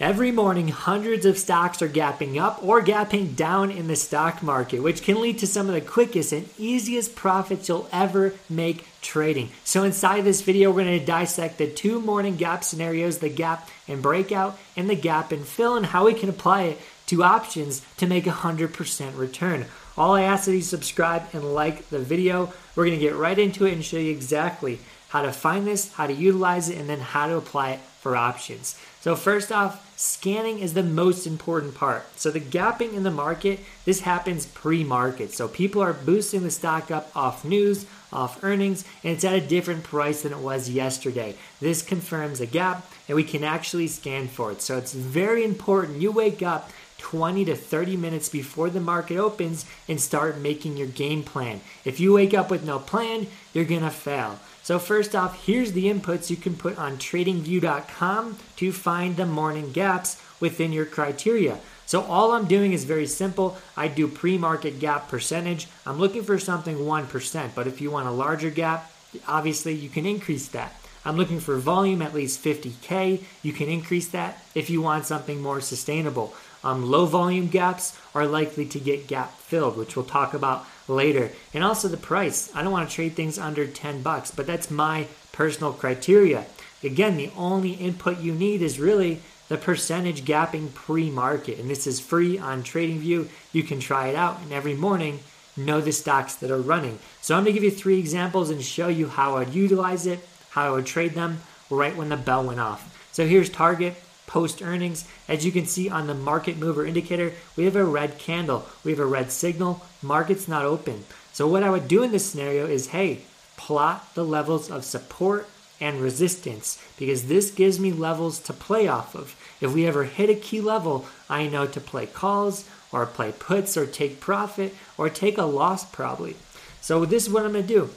Every morning, hundreds of stocks are gapping up or gapping down in the stock market, which can lead to some of the quickest and easiest profits you'll ever make trading. So, inside this video, we're going to dissect the two morning gap scenarios the gap and breakout, and the gap and fill, and how we can apply it to options to make a 100% return. All I ask is you subscribe and like the video. We're going to get right into it and show you exactly how to find this, how to utilize it, and then how to apply it for options. So, first off, scanning is the most important part. So, the gapping in the market, this happens pre market. So, people are boosting the stock up off news, off earnings, and it's at a different price than it was yesterday. This confirms a gap, and we can actually scan for it. So, it's very important you wake up 20 to 30 minutes before the market opens and start making your game plan. If you wake up with no plan, you're going to fail. So first off, here's the inputs you can put on tradingview.com to find the morning gaps within your criteria. So all I'm doing is very simple. I do pre-market gap percentage. I'm looking for something 1%, but if you want a larger gap, obviously you can increase that. I'm looking for volume at least 50K. You can increase that if you want something more sustainable. Um, low volume gaps are likely to get gap filled, which we'll talk about later. And also the price. I don't want to trade things under 10 bucks, but that's my personal criteria. Again, the only input you need is really the percentage gapping pre-market. And this is free on TradingView. You can try it out and every morning know the stocks that are running. So I'm going to give you three examples and show you how I'd utilize it, how I would trade them right when the bell went off. So here's Target post earnings. As you can see on the market mover indicator, we have a red candle, we have a red signal, market's not open. So, what I would do in this scenario is hey, plot the levels of support and resistance because this gives me levels to play off of. If we ever hit a key level, I know to play calls or play puts or take profit or take a loss probably. So, this is what I'm going to do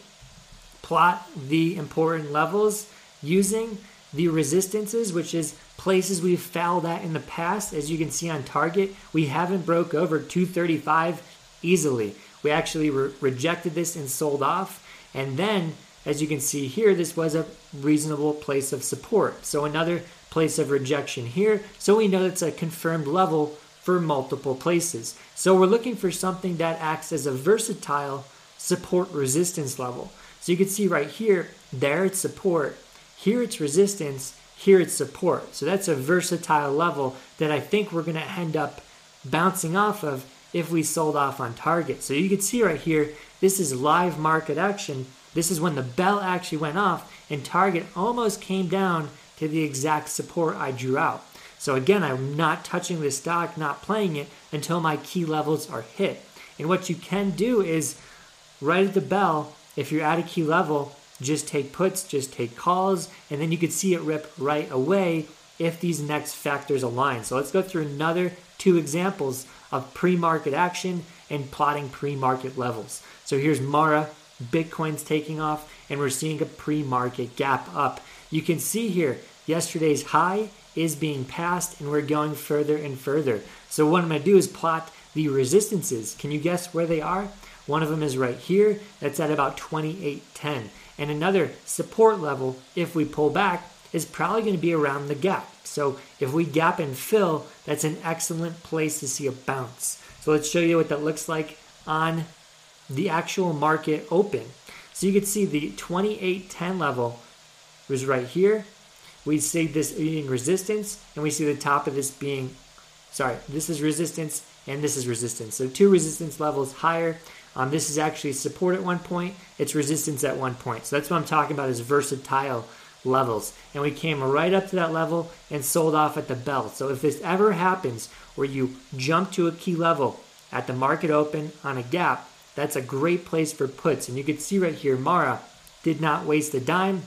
plot the important levels using the resistances, which is places we've fouled at in the past. As you can see on target, we haven't broke over 235 easily. We actually re- rejected this and sold off. And then, as you can see here, this was a reasonable place of support. So another place of rejection here. So we know it's a confirmed level for multiple places. So we're looking for something that acts as a versatile support resistance level. So you can see right here, there it's support, here it's resistance, here it's support. So that's a versatile level that I think we're going to end up bouncing off of if we sold off on target. So you can see right here, this is live market action. This is when the bell actually went off and target almost came down to the exact support I drew out. So again, I'm not touching this stock, not playing it until my key levels are hit. And what you can do is right at the bell, if you're at a key level, just take puts, just take calls, and then you could see it rip right away if these next factors align. So let's go through another two examples of pre-market action and plotting pre-market levels. So here's Mara, Bitcoin's taking off, and we're seeing a pre-market gap up. You can see here yesterday's high is being passed and we're going further and further. So what I'm going to do is plot the resistances. Can you guess where they are? One of them is right here. That's at about 2810. And another support level, if we pull back, is probably going to be around the gap. So if we gap and fill, that's an excellent place to see a bounce. So let's show you what that looks like on the actual market open. So you can see the 2810 level was right here. We see this being resistance, and we see the top of this being, sorry, this is resistance, and this is resistance. So two resistance levels higher. Um, this is actually support at one point, it's resistance at one point. So that's what I'm talking about is versatile levels. And we came right up to that level and sold off at the bell. So if this ever happens where you jump to a key level at the market open on a gap, that's a great place for puts. And you can see right here, Mara did not waste a dime.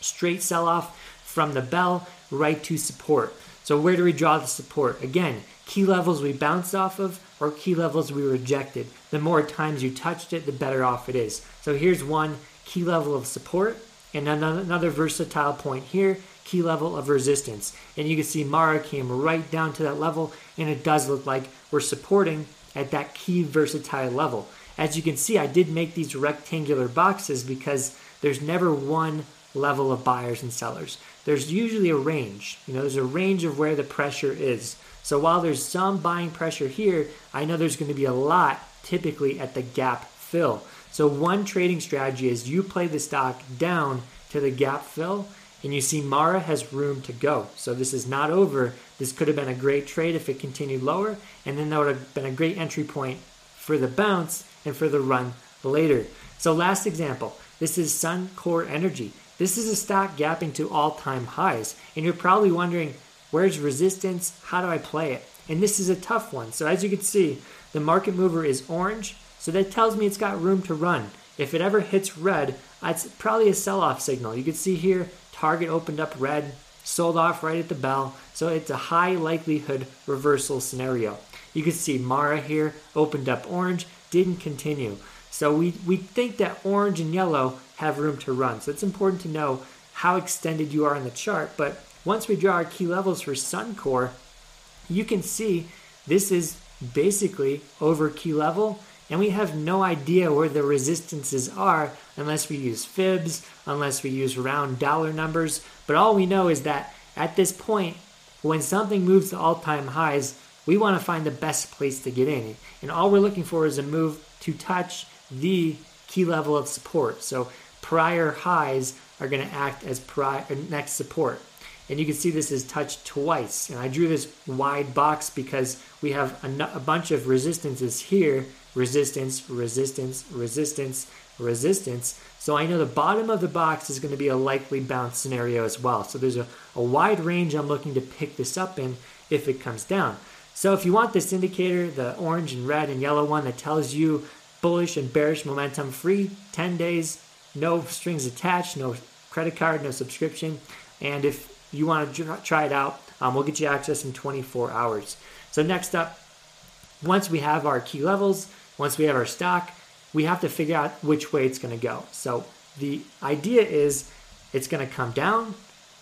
Straight sell off from the bell right to support. So where do we draw the support? Again, key levels we bounced off of or key levels we rejected. The more times you touched it, the better off it is. So here's one key level of support and another versatile point here, key level of resistance. And you can see Mara came right down to that level and it does look like we're supporting at that key versatile level. As you can see, I did make these rectangular boxes because there's never one level of buyers and sellers. There's usually a range. You know, there's a range of where the pressure is. So while there's some buying pressure here, I know there's going to be a lot typically at the gap fill. So one trading strategy is you play the stock down to the gap fill and you see Mara has room to go. So this is not over. This could have been a great trade if it continued lower, and then that would have been a great entry point for the bounce and for the run later. So last example, this is Suncor Energy. This is a stock gapping to all-time highs, and you're probably wondering, where's resistance? How do I play it? And this is a tough one. So as you can see, the market mover is orange, so that tells me it's got room to run. If it ever hits red, that's probably a sell-off signal. You can see here Target opened up red, sold off right at the bell, so it's a high likelihood reversal scenario. You can see Mara here opened up orange, didn't continue. So we, we think that orange and yellow have room to run. So it's important to know how extended you are in the chart. But once we draw our key levels for Suncor, you can see this is basically over key level and we have no idea where the resistances are unless we use fibs, unless we use round dollar numbers. But all we know is that at this point, when something moves to all time highs, we want to find the best place to get in. And all we're looking for is a move to touch the key level of support. So prior highs are going to act as prior, uh, next support. And you can see this is touched twice. And I drew this wide box because we have a, a bunch of resistances here resistance, resistance, resistance, resistance. So I know the bottom of the box is going to be a likely bounce scenario as well. So there's a, a wide range I'm looking to pick this up in if it comes down. So if you want this indicator, the orange and red and yellow one that tells you bullish and bearish momentum free, 10 days, no strings attached, no credit card, no subscription. And if you want to try it out, um, we'll get you access in 24 hours. So next up, once we have our key levels, once we have our stock, we have to figure out which way it's going to go. So the idea is it's going to come down,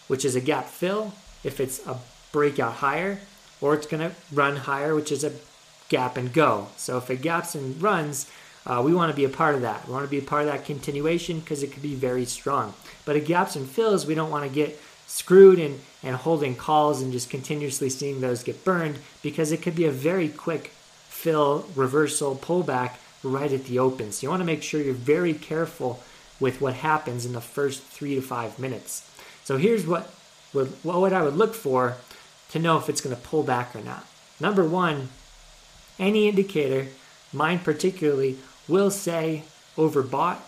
which is a gap fill if it's a breakout higher, or it's going to run higher, which is a gap and go. So if it gaps and runs, uh, we want to be a part of that. We want to be a part of that continuation because it could be very strong. But it gaps and fills, we don't want to get screwed and, and holding calls and just continuously seeing those get burned because it could be a very quick fill, reversal, pullback right at the open. So you want to make sure you're very careful with what happens in the first three to five minutes. So here's what would, what I would look for to know if it's going to pull back or not. Number one, any indicator, mine particularly, will say overbought,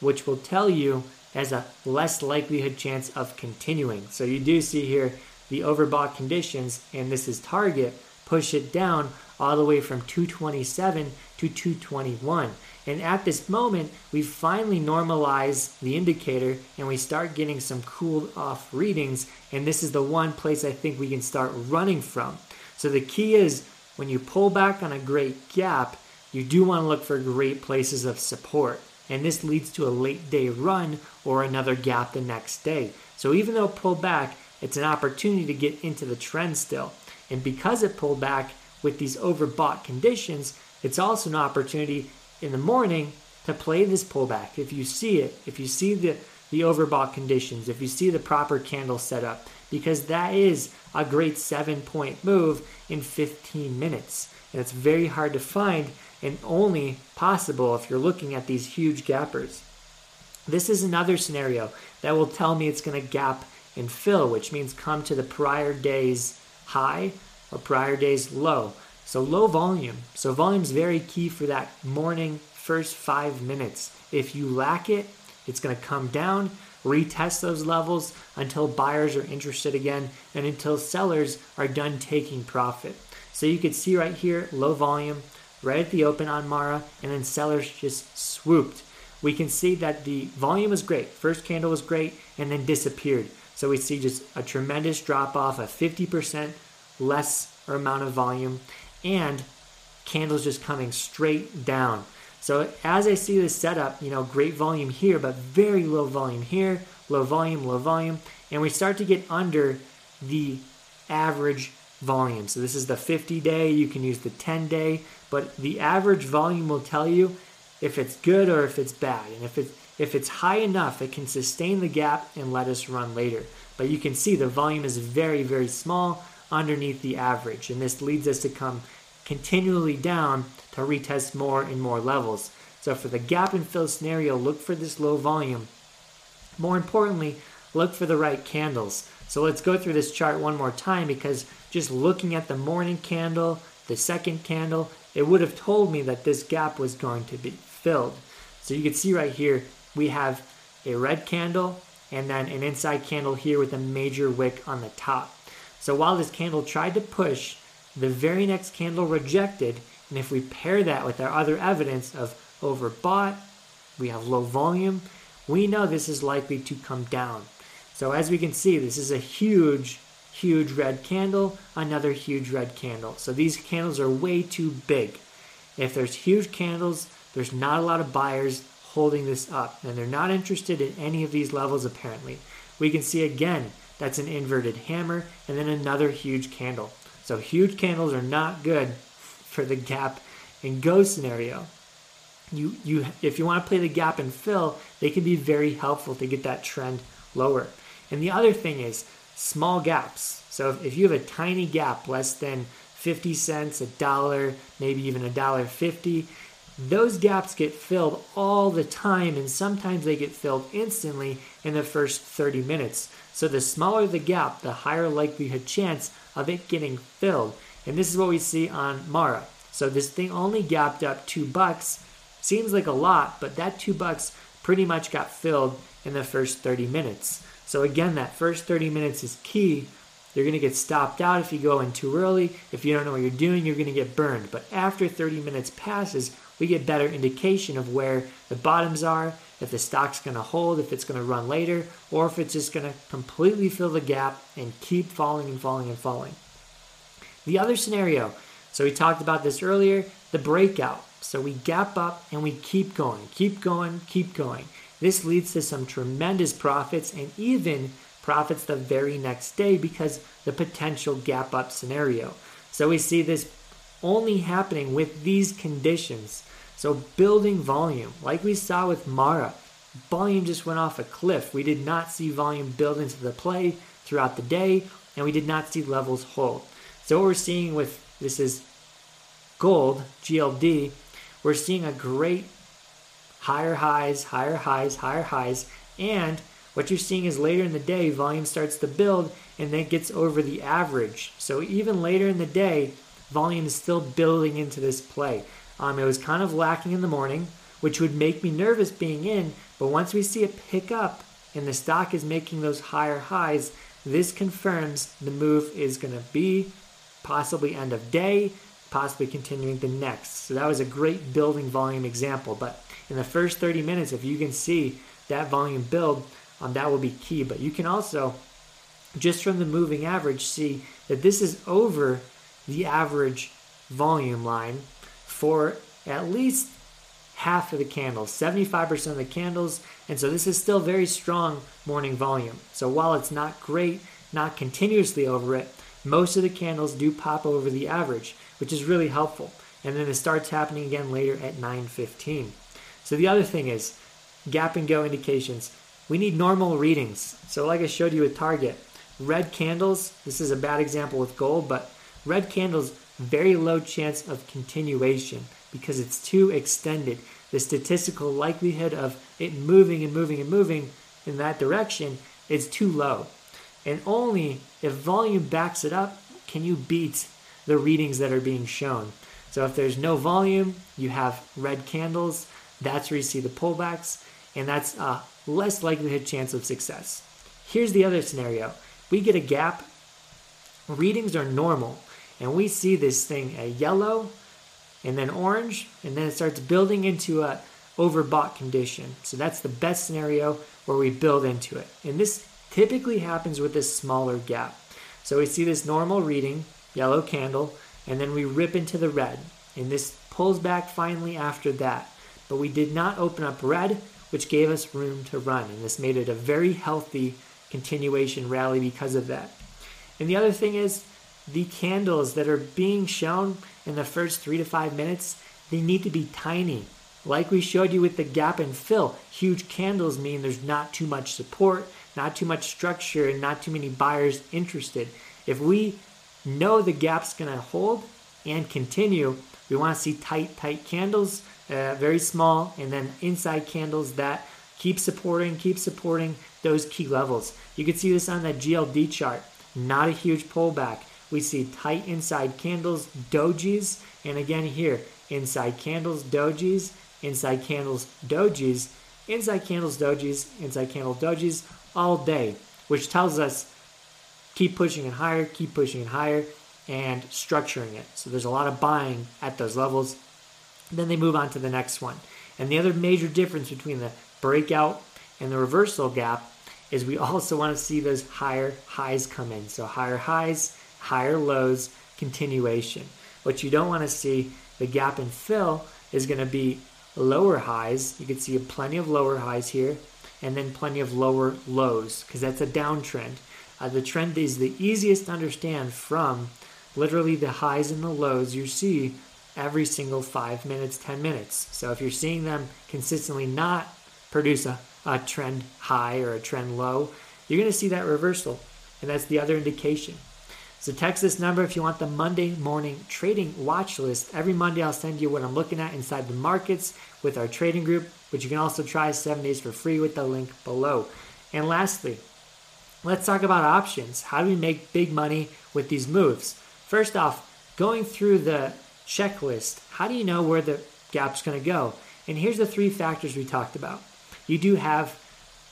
which will tell you as a less likelihood chance of continuing. So you do see here the overbought conditions, and this is target, push it down all the way from 227 to 221. And at this moment, we finally normalize the indicator and we start getting some cooled off readings. And this is the one place I think we can start running from. So the key is when you pull back on a great gap, you do want to look for great places of support. And this leads to a late day run or another gap the next day. So even though pulled back, it's an opportunity to get into the trend still. And because it pulled back, with these overbought conditions, it's also an opportunity in the morning to play this pullback. If you see it, if you see the, the overbought conditions, if you see the proper candle setup, because that is a great seven point move in 15 minutes. And it's very hard to find and only possible if you're looking at these huge gappers. This is another scenario that will tell me it's going to gap and fill, which means come to the prior day's high or prior day's low. So low volume. So volume is very key for that morning first five minutes. If you lack it, it's going to come down, retest those levels until buyers are interested again and until sellers are done taking profit. So you could see right here, low volume, right at the open on Mara, and then sellers just swooped. We can see that the volume was great. First candle was great and then disappeared. So we see just a tremendous drop off, a 50% less amount of volume, and candles just coming straight down. So as I see this setup, you know, great volume here, but very low volume here, low volume, low volume, and we start to get under the average volume. So this is the 50 day, you can use the 10 day, but the average volume will tell you if it's good or if it's bad. And if it's if it's high enough, it can sustain the gap and let us run later. But you can see the volume is very, very small underneath the average. And this leads us to come continually down to retest more and more levels. So for the gap and fill scenario, look for this low volume. More importantly, look for the right candles. So let's go through this chart one more time because just looking at the morning candle, the second candle, it would have told me that this gap was going to be filled. So you can see right here, we have a red candle and then an inside candle here with a major wick on the top. So while this candle tried to push, the very next candle rejected. And if we pair that with our other evidence of overbought, we have low volume, we know this is likely to come down. So as we can see, this is a huge, huge red candle, another huge red candle. So these candles are way too big. If there's huge candles, there's not a lot of buyers holding this up, and they're not interested in any of these levels apparently. We can see again, that's an inverted hammer, and then another huge candle. So huge candles are not good for the gap and go scenario. You, you, if you want to play the gap and fill, they can be very helpful to get that trend lower. And the other thing is small gaps. So if, you have a tiny gap, less than 50 cents, a dollar, maybe even a dollar 50, those gaps get filled all the time and sometimes they get filled instantly in the first 30 minutes. So the smaller the gap, the higher likelihood chance of it getting filled. And this is what we see on Mara. So this thing only gapped up two bucks. Seems like a lot, but that two bucks pretty much got filled in the first 30 minutes. So again, that first 30 minutes is key. You're going to get stopped out if you go in too early. If you don't know what you're doing, you're going to get burned. But after 30 minutes passes, we get better indication of where the bottoms are, if the stock's going to hold, if it's going to run later, or if it's just going to completely fill the gap and keep falling and falling and falling. The other scenario, so we talked about this earlier, the breakout. So we gap up and we keep going, keep going, keep going. This leads to some tremendous profits and even profits the very next day because the potential gap up scenario. So we see this only happening with these conditions. So building volume, like we saw with Mara, volume just went off a cliff. We did not see volume build into the play throughout the day, and we did not see levels hold. So what we're seeing with this is gold, GLD, we're seeing a great higher highs, higher highs, higher highs, and what you're seeing is later in the day, volume starts to build and then gets over the average. So even later in the day, volume is still building into this play. Um, it was kind of lacking in the morning, which would make me nervous being in. But once we see it pick up and the stock is making those higher highs, this confirms the move is going to be possibly end of day, possibly continuing the next. So that was a great building volume example. But in the first 30 minutes, if you can see that volume build, um, that will be key. But you can also, just from the moving average, see that this is over the average volume line for at least half of the candles, 75% of the candles. And so this is still very strong morning volume. So while it's not great, not continuously over it, most of the candles do pop over the average, which is really helpful. And then it starts happening again later at 9:15. So the other thing is gap and go indications. We need normal readings. So like I showed you with Target, red candles, this is a bad example with gold, but red candles very low chance of continuation because it's too extended. The statistical likelihood of it moving and moving and moving in that direction is too low. And only if volume backs it up can you beat the readings that are being shown. So if there's no volume, you have red candles, that's where you see the pullbacks, and that's a less likelihood chance of success. Here's the other scenario. We get a gap, readings are normal, and we see this thing a yellow and then orange and then it starts building into a overbought condition. So that's the best scenario where we build into it. And this typically happens with this smaller gap. So we see this normal reading yellow candle and then we rip into the red. And this pulls back finally after that but we did not open up red which gave us room to run and this made it a very healthy continuation rally because of that and the other thing is the candles that are being shown in the first three to five minutes, they need to be tiny. Like we showed you with the gap and fill, huge candles mean there's not too much support, not too much structure, and not too many buyers interested. If we know the gap's going to hold and continue, we want to see tight, tight candles, uh, very small, and then inside candles that keep supporting, keep supporting those key levels. You can see this on that GLD chart. Not a huge pullback. We see tight inside candles, dojis, and again here, inside candles, dojis, inside candles, dojis, inside candles, dojis, inside candle, dojis all day, which tells us keep pushing it higher, keep pushing it higher, and structuring it. So there's a lot of buying at those levels. Then they move on to the next one. And the other major difference between the breakout and the reversal gap is we also want to see those higher highs come in. So higher highs, higher lows, continuation. What you don't want to see, the gap and fill is going to be lower highs. You can see plenty of lower highs here and then plenty of lower lows because that's a downtrend. Uh, the trend is the easiest to understand from literally the highs and the lows you see every single five minutes, 10 minutes. So if you're seeing them consistently not produce a, a trend high or a trend low, you're going to see that reversal. And that's the other indication. So text this number if you want the Monday morning trading watch list. Every Monday I'll send you what I'm looking at inside the markets with our trading group, which you can also try seven days for free with the link below. And lastly, let's talk about options. How do we make big money with these moves? First off, going through the checklist, how do you know where the gap's going to go? And here's the three factors we talked about. You do have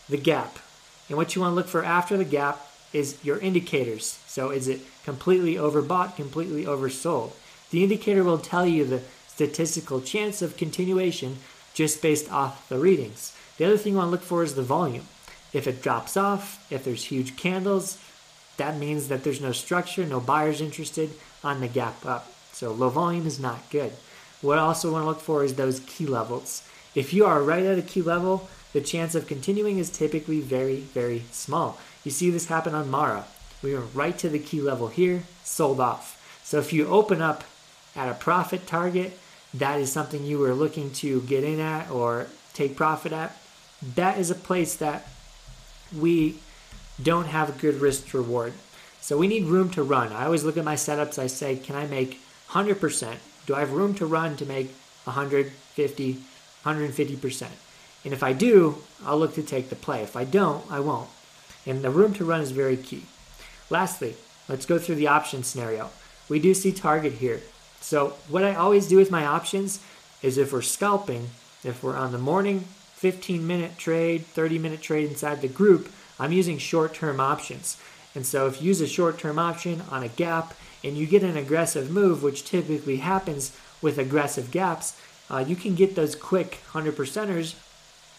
the gap. And what you want to look for after the gap is your indicators. So is it completely overbought, completely oversold? The indicator will tell you the statistical chance of continuation just based off the readings. The other thing you want to look for is the volume. If it drops off, if there's huge candles, that means that there's no structure, no buyers interested on the gap up. So low volume is not good. What I also want to look for is those key levels. If you are right at a key level, the chance of continuing is typically very, very small. You see this happen on Mara. We were right to the key level here, sold off. So if you open up at a profit target, that is something you were looking to get in at or take profit at. That is a place that we don't have a good risk reward. So we need room to run. I always look at my setups. I say, can I make 100%? Do I have room to run to make 150, 150%? And if I do, I'll look to take the play. If I don't, I won't. And the room to run is very key. Lastly, let's go through the option scenario. We do see target here. So what I always do with my options is if we're scalping, if we're on the morning 15 minute trade, 30 minute trade inside the group, I'm using short term options. And so if you use a short term option on a gap and you get an aggressive move, which typically happens with aggressive gaps, uh, you can get those quick 100 percenters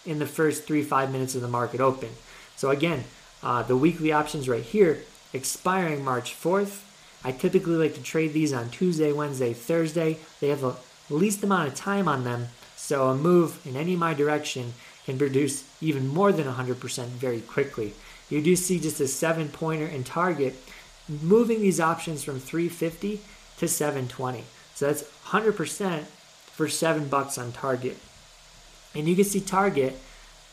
in the first three, five minutes of the market open. So again, uh, the weekly options right here, expiring March 4th. I typically like to trade these on Tuesday, Wednesday, Thursday. They have the least amount of time on them, so a move in any of my direction can produce even more than 100% very quickly. You do see just a seven pointer in target moving these options from 350 to 720. So that's 100% for seven bucks on target. And you can see target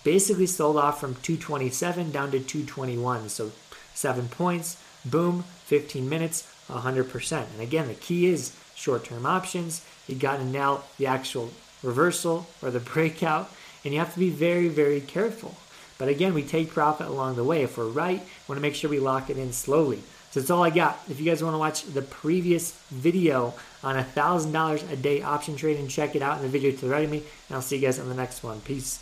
basically sold off from 227 down to 221. So seven points, boom, 15 minutes, 100%. And again, the key is short term options. You got to nail the actual reversal or the breakout, and you have to be very, very careful. But again, we take profit along the way. If we're right, we want to make sure we lock it in slowly. So that's all I got. If you guys want to watch the previous video on $1,000 a day option trading, check it out in the video to the right of me, and I'll see you guys on the next one. Peace.